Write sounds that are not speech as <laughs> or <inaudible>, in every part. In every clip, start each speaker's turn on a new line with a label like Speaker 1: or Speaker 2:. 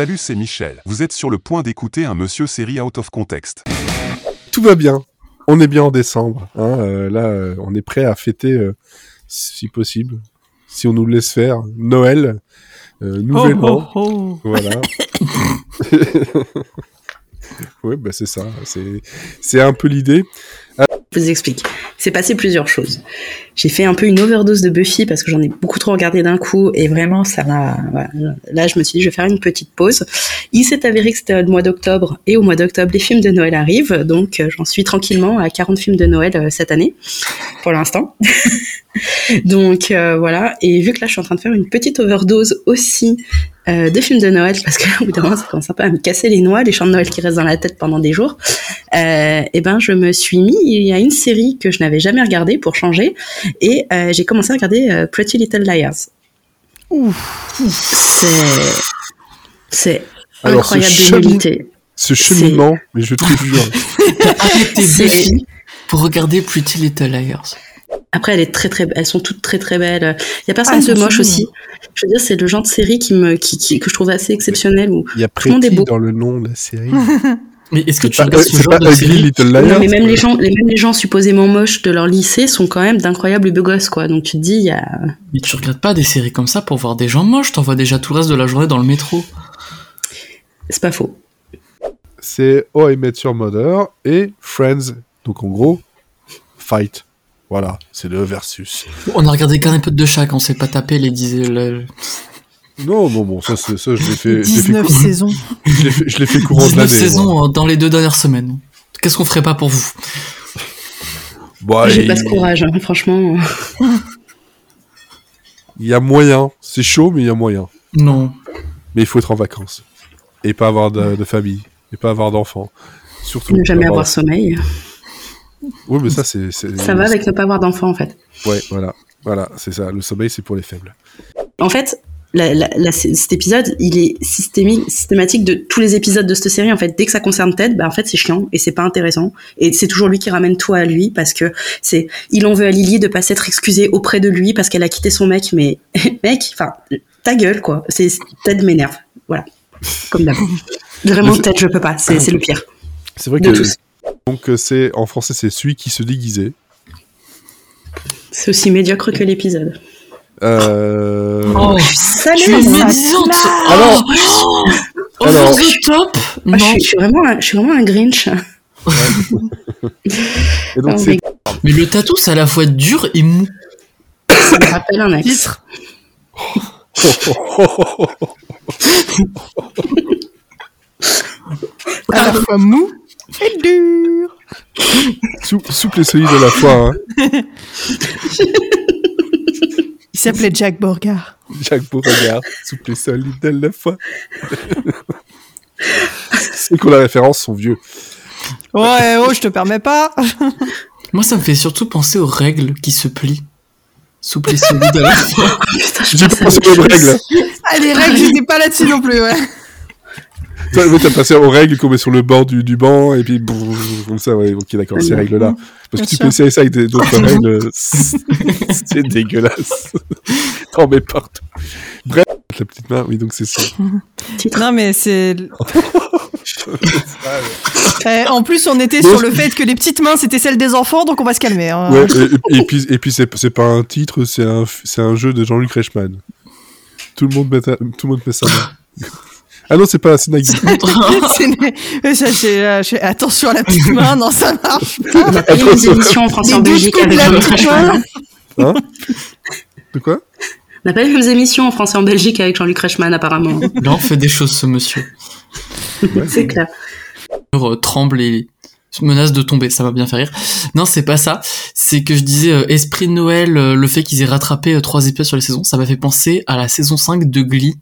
Speaker 1: Salut, c'est Michel. Vous êtes sur le point d'écouter un monsieur série out of context.
Speaker 2: Tout va bien. On est bien en décembre. hein, euh, là, euh, on est prêt à fêter, euh, si possible, si on nous le laisse faire, Noël, euh, Nouvel An. Voilà. <laughs> <laughs> ouais, bah c'est ça. C'est, c'est un peu l'idée.
Speaker 3: Je vous explique. C'est passé plusieurs choses. J'ai fait un peu une overdose de Buffy parce que j'en ai beaucoup trop regardé d'un coup et vraiment ça m'a. voilà. Là, je me suis dit, je vais faire une petite pause. Il s'est avéré que c'était le mois d'octobre et au mois d'octobre, les films de Noël arrivent. Donc, euh, j'en suis tranquillement à 40 films de Noël euh, cette année, pour l'instant. <laughs> donc, euh, voilà. Et vu que là, je suis en train de faire une petite overdose aussi euh, de films de Noël parce que au bout d'un moment, ça commence un peu à me casser les noix, les chants de Noël qui restent dans la tête pendant des jours. Euh, et ben, je me suis mis il y a une série que je n'avais jamais regardée pour changer et euh, j'ai commencé à regarder euh, Pretty Little Liars. C'est c'est incroyable de nullité.
Speaker 2: Ce cheminement, mais je te jure.
Speaker 4: T'as arrêté pour regarder Pretty Little Liars.
Speaker 3: Après, elle est très très, elles sont toutes très très belles. Il y a
Speaker 5: Ah,
Speaker 3: personne
Speaker 5: elles
Speaker 3: de moche aussi. Je veux dire, c'est le genre de série qui me, qui, qui- que je trouve assez exceptionnel. Où
Speaker 2: Il y a
Speaker 3: le monde est
Speaker 2: Pretty
Speaker 3: beau.
Speaker 2: dans le nom de la série. <laughs>
Speaker 4: Mais est-ce que tu regardes ce genre de série
Speaker 2: Little
Speaker 3: Non, mais même les gens, les, même les gens supposément moches de leur lycée sont quand même d'incroyables beaux gosses, quoi. Donc tu te dis, il y a,
Speaker 4: Mais tu regardes pas des séries comme ça pour voir des gens moches, t'en vois déjà tout le reste de la journée dans le métro.
Speaker 3: c'est pas faux.
Speaker 2: c'est Oh I Met Your Mother et Friends. Donc en gros, Fight. Voilà, c'est le versus.
Speaker 4: On a regardé qu'un épisode de chaque, on s'est pas tapé les 10... le-
Speaker 2: Non, non, bon, ça, c'est- ça je l'ai fait, je l'ai fait,
Speaker 5: 19
Speaker 2: cou-
Speaker 5: saisons.
Speaker 2: je l'ai fait, je l'ai fait courant de
Speaker 4: 19
Speaker 2: l'année. moi.
Speaker 4: saisons dans les deux dernières semaines. Qu'est-ce qu'on ferait pas pour vous?
Speaker 2: Bon,
Speaker 3: J'ai pas ce courage, hein, franchement.
Speaker 2: Il y a moyen. C'est chaud, mais il y a moyen.
Speaker 4: Non.
Speaker 2: Mais il faut être en vacances. Et pas avoir de, de famille. Et pas avoir d'enfants. Surtout.
Speaker 3: Ne jamais avoir sommeil.
Speaker 2: Oui, mais ça, c'est.
Speaker 3: Ça va avec ne pas avoir d'enfant, en fait.
Speaker 2: Ouais, voilà. Voilà, c'est ça. Le sommeil, c'est pour les faibles.
Speaker 3: En fait, la- la- la- cet épisode, il est systémique, systématique de tous les épisodes de cette série. En fait, dès que ça concerne Ted, bah, en fait, c'est chiant et c'est pas intéressant. Et c'est toujours lui qui ramène tout à lui parce que c'est, il en veut à Lily de pas s'être excusée auprès de lui parce qu'elle a quitté son mec. Mais <laughs> mec, enfin, ta gueule, quoi. C'est Ted m'énerve. Voilà. Comme d'hab. <laughs> Vraiment, Ted, je peux pas. C'est c'est le pire.
Speaker 2: C'est vrai que. Donc, euh, c'est. En français, c'est celui qui se déguisait.
Speaker 3: C'est aussi médiocre que l'épisode.
Speaker 2: Euh...
Speaker 4: Oh, es
Speaker 3: m'énerve.
Speaker 4: médisante
Speaker 2: Alors-
Speaker 4: Oh
Speaker 2: Alors-
Speaker 4: the top
Speaker 3: Ah,
Speaker 4: Non.
Speaker 3: je, suis, je suis vraiment, un- je suis vraiment un Grinch. <laughs>
Speaker 2: Et donc,
Speaker 3: Non,
Speaker 2: c'est.
Speaker 3: mais
Speaker 4: Mais le tatou, c'est à la fois dur et mou.
Speaker 3: ça me rappelle un ex.
Speaker 5: Titre. À <laughs> la fois mou et dur.
Speaker 2: Sou- souple et solide à la fois. Hein. <laughs>
Speaker 5: Il s'appelait Jack Borgard.
Speaker 2: Jacques Beauregard, souple et solide à la fois. Ceux qui ont la référence sont vieux.
Speaker 5: Ouais, oh, je te permets pas. <laughs>
Speaker 4: Moi, ça me fait surtout penser aux règles qui se plient. Souple et solide à la fois. <laughs>
Speaker 3: Je
Speaker 2: J'ai pas pensé aux règles.
Speaker 5: Ah, les règles, j'étais pas là-dessus non plus, ouais. <laughs>
Speaker 2: Toi, t'as passé aux règles qu'on met sur le bord du, du banc et puis brrr, comme ça, ouais, ok, d'accord, ces règles-là. Parce que tu
Speaker 5: sûr.
Speaker 2: peux essayer ça avec des- d'autres <laughs> règles, c'est <laughs> c'est dégueulasse. T'en mets partout. Bref, la petite main, oui, donc c'est ça.
Speaker 5: Non, mais c'est. Eh, en plus, on était sur le fait que les petites mains, c'était celles des enfants, donc on va se calmer. hein.
Speaker 2: Ouais, et, et puis, et puis c'est c'est pas un titre, c'est un, un jeu de Jean-Luc Reichmann. Tout le monde met, tout le monde met sa main. Ah non, c'est pas c'est Nagui. <laughs>
Speaker 5: C'est né- euh, Attention à la petite <laughs> main, non, ça marche pas.
Speaker 3: On a pas eu les émissions en français en Belgique avec
Speaker 5: la
Speaker 3: Jean-Luc Reichmann.
Speaker 2: Hein De quoi
Speaker 3: On n'a pas eu les mêmes émissions en français en Belgique avec Jean-Luc Reichmann apparemment.
Speaker 4: Là, on fait des choses, ce monsieur. <laughs>
Speaker 3: C'est clair.
Speaker 4: euh, tremble et menace de tomber, ça m'a bien fait rire. Non, c'est pas ça. C'est que je disais euh, Esprit de Noël, euh, le fait qu'ils aient rattrapé euh, trois épisodes sur les saisons, ça m'a fait penser à la saison 5 de Glee.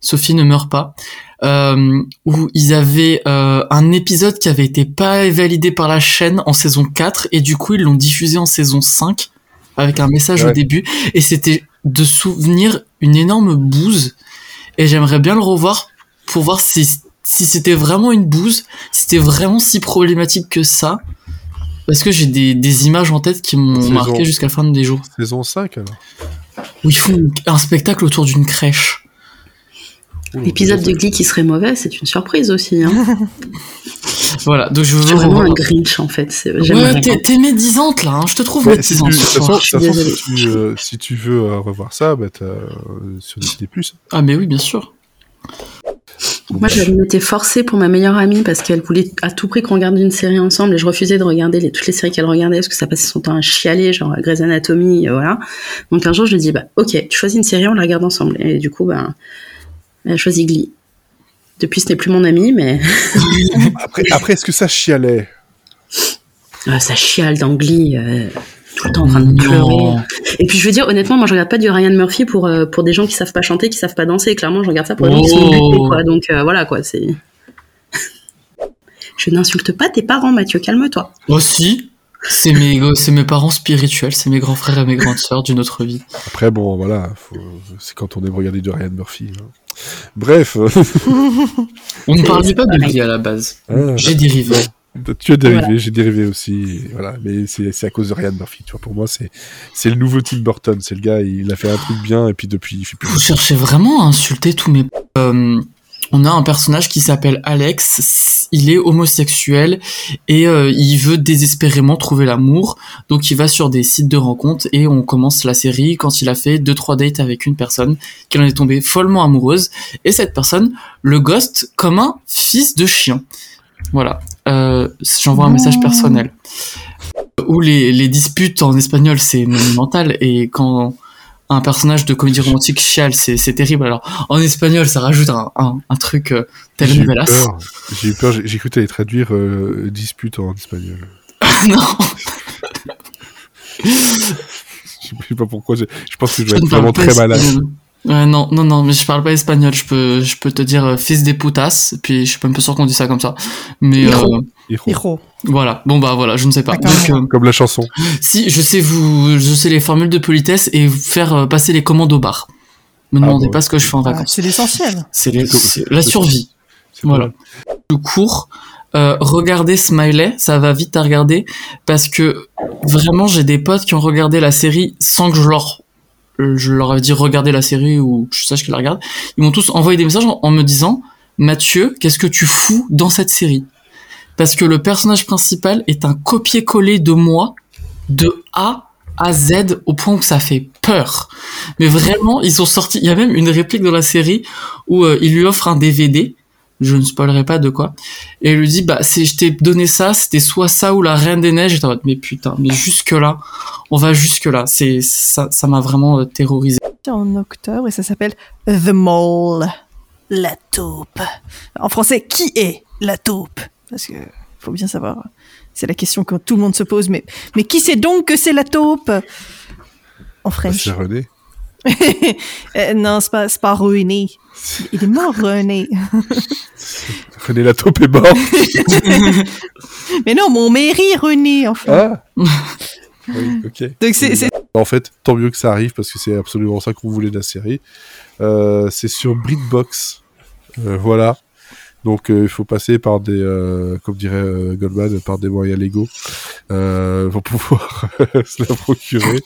Speaker 4: Sophie ne meurt pas. Euh, où ils avaient euh, un épisode qui avait été pas validé par la chaîne en saison 4 et du coup ils l'ont diffusé en saison 5 avec un message au début et c'était de souvenir une énorme bouse et j'aimerais bien le revoir pour voir si si c'était vraiment une bouse, si c'était vraiment si problématique que ça. Parce que j'ai des, des images en tête qui m'ont marqué jusqu'à la fin des jours.
Speaker 2: Saison 5 alors
Speaker 4: Où ils font un spectacle autour d'une crèche.
Speaker 3: L'épisode de Glee qui serait mauvais, c'est une surprise aussi. Hein. <laughs>
Speaker 4: Voilà, donc je veux
Speaker 3: vraiment un Grinch en fait.
Speaker 4: Ouais, t'es médisante là, hein, je te trouve
Speaker 2: Ouais, si, tu,
Speaker 4: médisante.
Speaker 2: de
Speaker 4: ce
Speaker 2: toute façon,
Speaker 4: soir.
Speaker 2: de
Speaker 3: je
Speaker 2: toute
Speaker 3: suis
Speaker 2: façon,
Speaker 3: désolée.
Speaker 2: si, tu, euh, si tu veux euh, revoir ça, bah, euh, sur Disney+. Plus.
Speaker 4: Ah mais oui, bien sûr.
Speaker 3: Moi, je m'étais forcée pour ma meilleure amie parce qu'elle voulait à tout prix qu'on regarde une série ensemble et je refusais de regarder les, toutes les séries qu'elle regardait parce que ça passait son temps à chialer, genre Grey's Anatomy, euh, voilà. Donc un jour, je lui ai dit, bah, ok, tu choisis une série, on la regarde ensemble. Et du coup, bah, choisi Glee. Depuis, ce n'est plus mon amie, mais <laughs>
Speaker 2: Après, après est-ce que ça chialait?
Speaker 3: Euh, ça chiale dans Glee, euh, tout le temps en train de pleurer.
Speaker 4: Non.
Speaker 3: Et puis, je veux dire, honnêtement, moi, je regarde pas du Ryan Murphy pour, euh, pour des gens qui savent pas chanter, qui savent pas danser. Clairement, je regarde ça pour des gens qui sont butés, quoi. Donc, euh, voilà, quoi, c'est... <laughs> je n'insulte pas tes parents, Mathieu, calme-toi.
Speaker 4: Aussi, c'est mes, c'est mes parents spirituels, c'est mes grands frères et mes grandes sœurs d'une autre vie.
Speaker 2: Après, bon, voilà, faut- c'est quand on aime regarder du Ryan Murphy. hein. Bref, <laughs>
Speaker 4: On ne parlait pas de. Glee à la base.
Speaker 2: Ah,
Speaker 4: J'ai dérivé.
Speaker 2: tu as dérivé,
Speaker 3: Voilà.
Speaker 2: j'ai dérivé aussi, voilà. Mais c'est c'est à cause de Ryan Murphy, tu vois. Pour moi, c'est c'est le nouveau Tim Burton. C'est le gars, il a fait un truc bien, et puis depuis, il fait plus.
Speaker 4: Vous cherchez vraiment à insulter tous mes... Euh, on a un personnage qui s'appelle Alex, il est homosexuel et euh, il veut désespérément trouver l'amour, donc il va sur des sites de rencontres et on commence la série quand il a fait deux trois dates avec une personne qu'il en est tombé follement amoureuse et cette personne le ghost comme un fils de chien. Voilà, euh, j'envoie un message personnel. Où les, les disputes en espagnol c'est monumental et quand un personnage de comédie romantique chiale, c'est c'est terrible. Alors en espagnol, ça rajoute un, un, un truc euh,
Speaker 2: J'ai eu
Speaker 4: tellement belasse.
Speaker 2: peur, j'ai eu peur, j'ai j'ai cru que t'allais traduire euh, dispute en espagnol.
Speaker 4: non, <laughs>
Speaker 2: Je sais pas pourquoi, je, je pense que je
Speaker 4: je
Speaker 2: vais être vraiment très malade.
Speaker 4: Ouais, non, non, non, mais je parle pas espagnol. Je peux, je peux te dire euh, fils des putas, puis je suis pas un peu sûr qu'on dit ça comme ça. Mais euh.
Speaker 5: Hiro.
Speaker 4: voilà. Bon bah voilà, je ne sais pas. Donc, euh,
Speaker 2: Comme la chanson.
Speaker 4: si je sais vous, je sais les formules de politesse et faire euh, passer les commandes au bar. Me
Speaker 2: Ah
Speaker 4: demandez
Speaker 2: bon.
Speaker 4: pas ce que je fais en
Speaker 5: Ah,
Speaker 4: vacances.
Speaker 5: c'est l'essentiel.
Speaker 4: C'est la survie. Voilà. le cours. Euh, regardez Smiley, ça va vite à regarder parce que vraiment j'ai des potes qui ont regardé la série sans que je leur je leur ai dit regarder la série ou que je sache qu'ils la regardent. Ils m'ont tous envoyé des messages en, en me disant Mathieu, qu'est-ce que tu fous dans cette série? Parce que le personnage principal est un copier-coller de moi de A à Z au point où ça fait peur. Mais vraiment, ils ont sorti. Il y a même une réplique dans la série où euh, il lui offre un DVD. Je ne spoilerai pas de quoi. Et il lui dit, bah, c'est, je t'ai donné ça, c'était soit ça ou la Reine des Neiges. Mais putain, mais jusque là, on va jusque là. C'est, ça, ça m'a vraiment euh, terrorisé.
Speaker 5: En octobre et ça s'appelle The Mole. La taupe. En français, qui est la taupe? Parce que faut bien savoir. C'est la question que tout le monde se pose. Mais, mais qui c'est donc que c'est la taupe? En
Speaker 2: Bah,
Speaker 5: French.
Speaker 2: C'est René. <laughs>
Speaker 5: Euh, non, c'est pas, pas René. Il est mort, René. <laughs>
Speaker 2: René la taupe est mort. <laughs>
Speaker 5: Mais non, mon mairie, René, enfin.
Speaker 2: Ah Oui, ok.
Speaker 5: Donc c'est-
Speaker 2: En fait, tant mieux que ça arrive parce que c'est absolument ça qu'on voulait de la série. Euh, c'est sur BritBox. Euh, voilà. Donc euh, il faut passer par des, euh, comme dirait euh, Goldman, par des moyens légaux euh, pour pouvoir <laughs> se la procurer.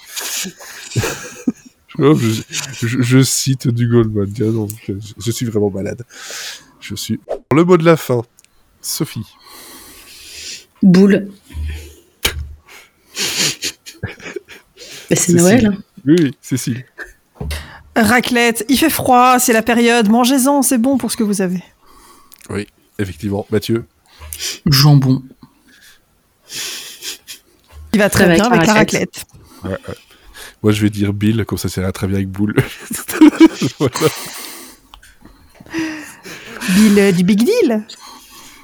Speaker 2: <laughs> je, je- je cite du Goldman. tiens, donc, je, je suis vraiment malade. Je suis. Le mot de la fin. Sophie.
Speaker 3: Boule. Mais c'est. Noël. hein.
Speaker 2: Oui, oui, Cécile.
Speaker 5: raclette, il fait froid, c'est la période, mangez-en, c'est bon pour ce que vous avez.
Speaker 2: Effectivement. Mathieu.
Speaker 4: Jambon.
Speaker 5: Il va très bien
Speaker 3: avec la
Speaker 5: raclette.
Speaker 2: Moi, je vais dire Bill, comme ça, ça ira très bien avec Boule. Voilà. <laughs>
Speaker 5: Bill euh, du Big Deal.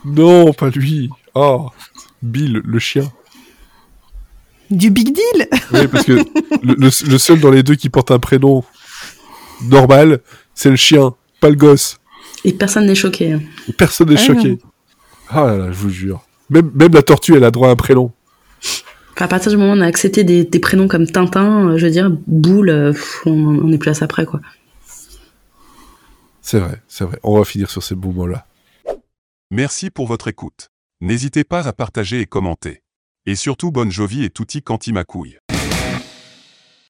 Speaker 2: Non, pas lui. Oh, Bill, le chien.
Speaker 5: Du Big Deal.
Speaker 2: Oui, parce que le, le- le seul dans les deux qui porte un prénom normal, c'est le chien, pas le gosse.
Speaker 3: Et personne n'est choqué. hein.
Speaker 2: Personne n'est
Speaker 5: Ah,
Speaker 2: choqué. Ah là là, je vous jure. Même, même la tortue, elle a droit à un prénom.
Speaker 3: Enfin, à partir du moment où on a accepté des, des prénoms comme Tintin, euh, je veux dire, Boule, euh, pff, on, on est plus à ça près, quoi.
Speaker 2: C'est vrai, c'est vrai. On va finir sur ces beaux mots-là.
Speaker 1: Merci pour votre écoute. N'hésitez pas à partager et commenter. Et surtout bonne Jovi et tutti quanti ma couille.